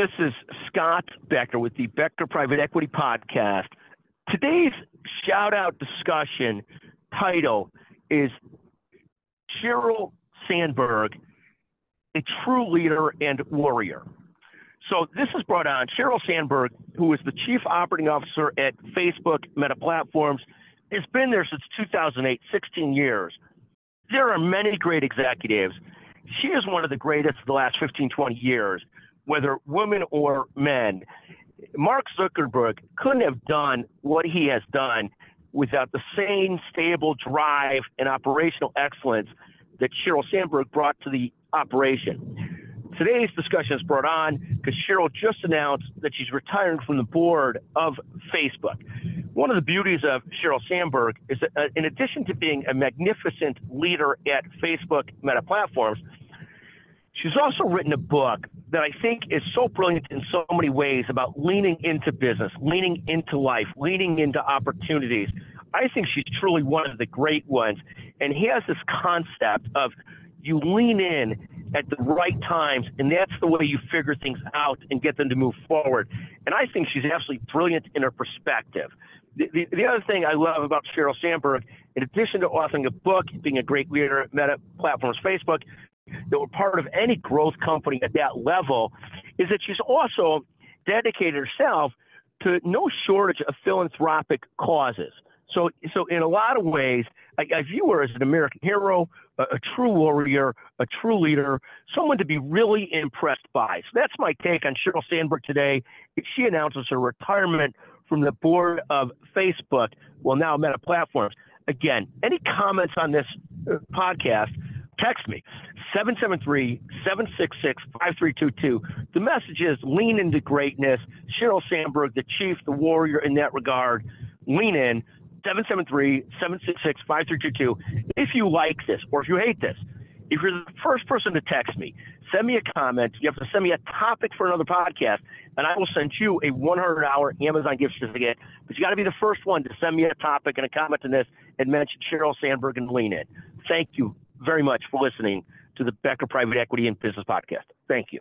This is Scott Becker with the Becker Private Equity Podcast. Today's shout out discussion title is Sheryl Sandberg, a true leader and warrior. So this is brought on Sheryl Sandberg, who is the chief operating officer at Facebook Meta Platforms, has been there since 2008, 16 years. There are many great executives. She is one of the greatest of the last 15, 20 years, whether women or men. Mark Zuckerberg couldn't have done what he has done without the same stable drive and operational excellence that Sheryl Sandberg brought to the operation. Today's discussion is brought on because Sheryl just announced that she's retiring from the board of Facebook. One of the beauties of Sheryl Sandberg is that, uh, in addition to being a magnificent leader at Facebook Meta Platforms, she's also written a book that I think is so brilliant in so many ways about leaning into business, leaning into life, leaning into opportunities. I think she's truly one of the great ones. And he has this concept of you lean in at the right times, and that's the way you figure things out and get them to move forward. And I think she's absolutely brilliant in her perspective. The, the, the other thing I love about Sheryl Sandberg, in addition to authoring a book, being a great leader at Meta Platforms Facebook, that were part of any growth company at that level, is that she's also dedicated herself to no shortage of philanthropic causes. So, so in a lot of ways, I, I view her as an American hero, a, a, true warrior, a true leader, someone to be really impressed by. So that's my take on Sheryl Sandberg today. She announces her retirement from the board of Facebook, well, now Meta Platforms. Again, any comments on this uh, podcast? Text me 773 766 5322. The message is lean into greatness. Sheryl Sandberg, the chief, the warrior in that regard. Lean in. 773-766-5322 if you like this or if you hate this. If you're the first person to text me, send me a comment. You have to send me a topic for another podcast, and I will send you a $100 Amazon gift certificate. But you got to be the first one to send me a topic and a comment on this and mention Sheryl Sandberg and lean in. Thank you very much for listening to the Becker Private Equity and Business Podcast. Thank you.